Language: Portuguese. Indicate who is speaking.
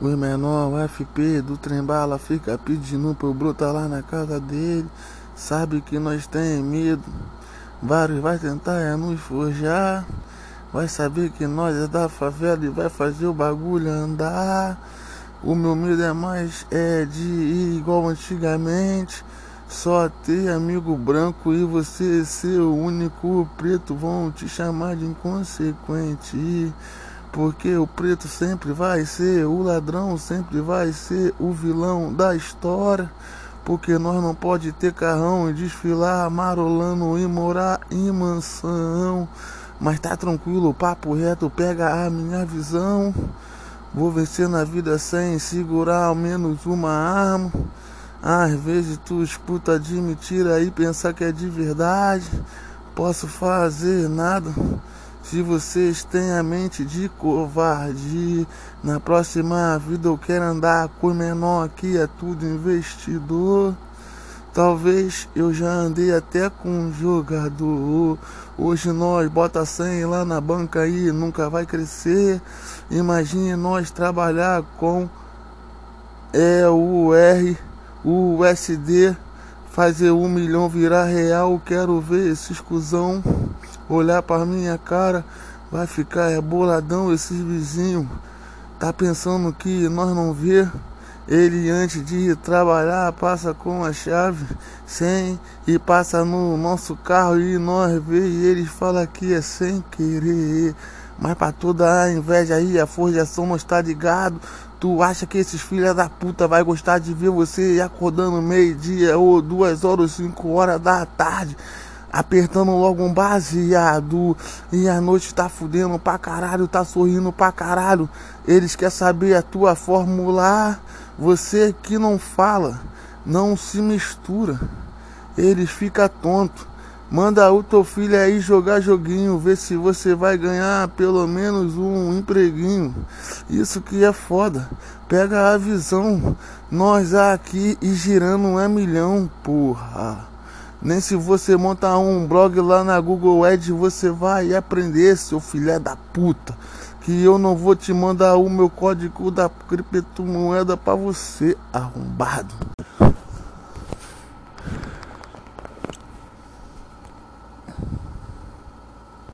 Speaker 1: O menor FP do trembala fica pedindo pro brotar lá na casa dele. Sabe que nós tem medo. Vários vai tentar é nos forjar. Vai saber que nós é da favela e vai fazer o bagulho andar. O meu medo é mais é de ir igual antigamente. Só ter amigo branco e você ser o único preto vão te chamar de inconsequente. Porque o preto sempre vai ser o ladrão, sempre vai ser o vilão da história. Porque nós não pode ter carrão e desfilar marolando e morar em mansão. Mas tá tranquilo, papo reto, pega a minha visão. Vou vencer na vida sem segurar ao menos uma arma. Às vezes tu escuta de mentira e pensar que é de verdade. Posso fazer nada. Se vocês têm a mente de covarde, na próxima vida eu quero andar com menor aqui, é tudo investidor. Talvez eu já andei até com um jogador. Hoje nós bota 100 lá na banca aí, nunca vai crescer. Imagine nós trabalhar com é o R, o USD, fazer um milhão virar real. Quero ver esses cuzão olhar para minha cara, vai ficar reboladão esses vizinhos. Tá pensando que nós não vê? Ele antes de trabalhar passa com a chave sem e passa no nosso carro e nós vê e eles falam que é sem querer. Mas para toda a inveja aí, a forjação não está ligado. Tu acha que esses filha da puta vai gostar de ver você acordando meio-dia ou duas horas cinco horas da tarde? Apertando logo um baseado. E a noite tá fudendo pra caralho, tá sorrindo pra caralho. Eles querem saber a tua fórmula. Você que não fala, não se mistura. Eles ficam tonto. Manda o teu filho aí jogar joguinho, ver se você vai ganhar pelo menos um empreguinho. Isso que é foda. Pega a visão. Nós aqui e girando é milhão, porra. Nem se você montar um blog lá na Google Ads você vai aprender, seu filé da puta. Que eu não vou te mandar o meu código da criptomoeda para você, arrombado.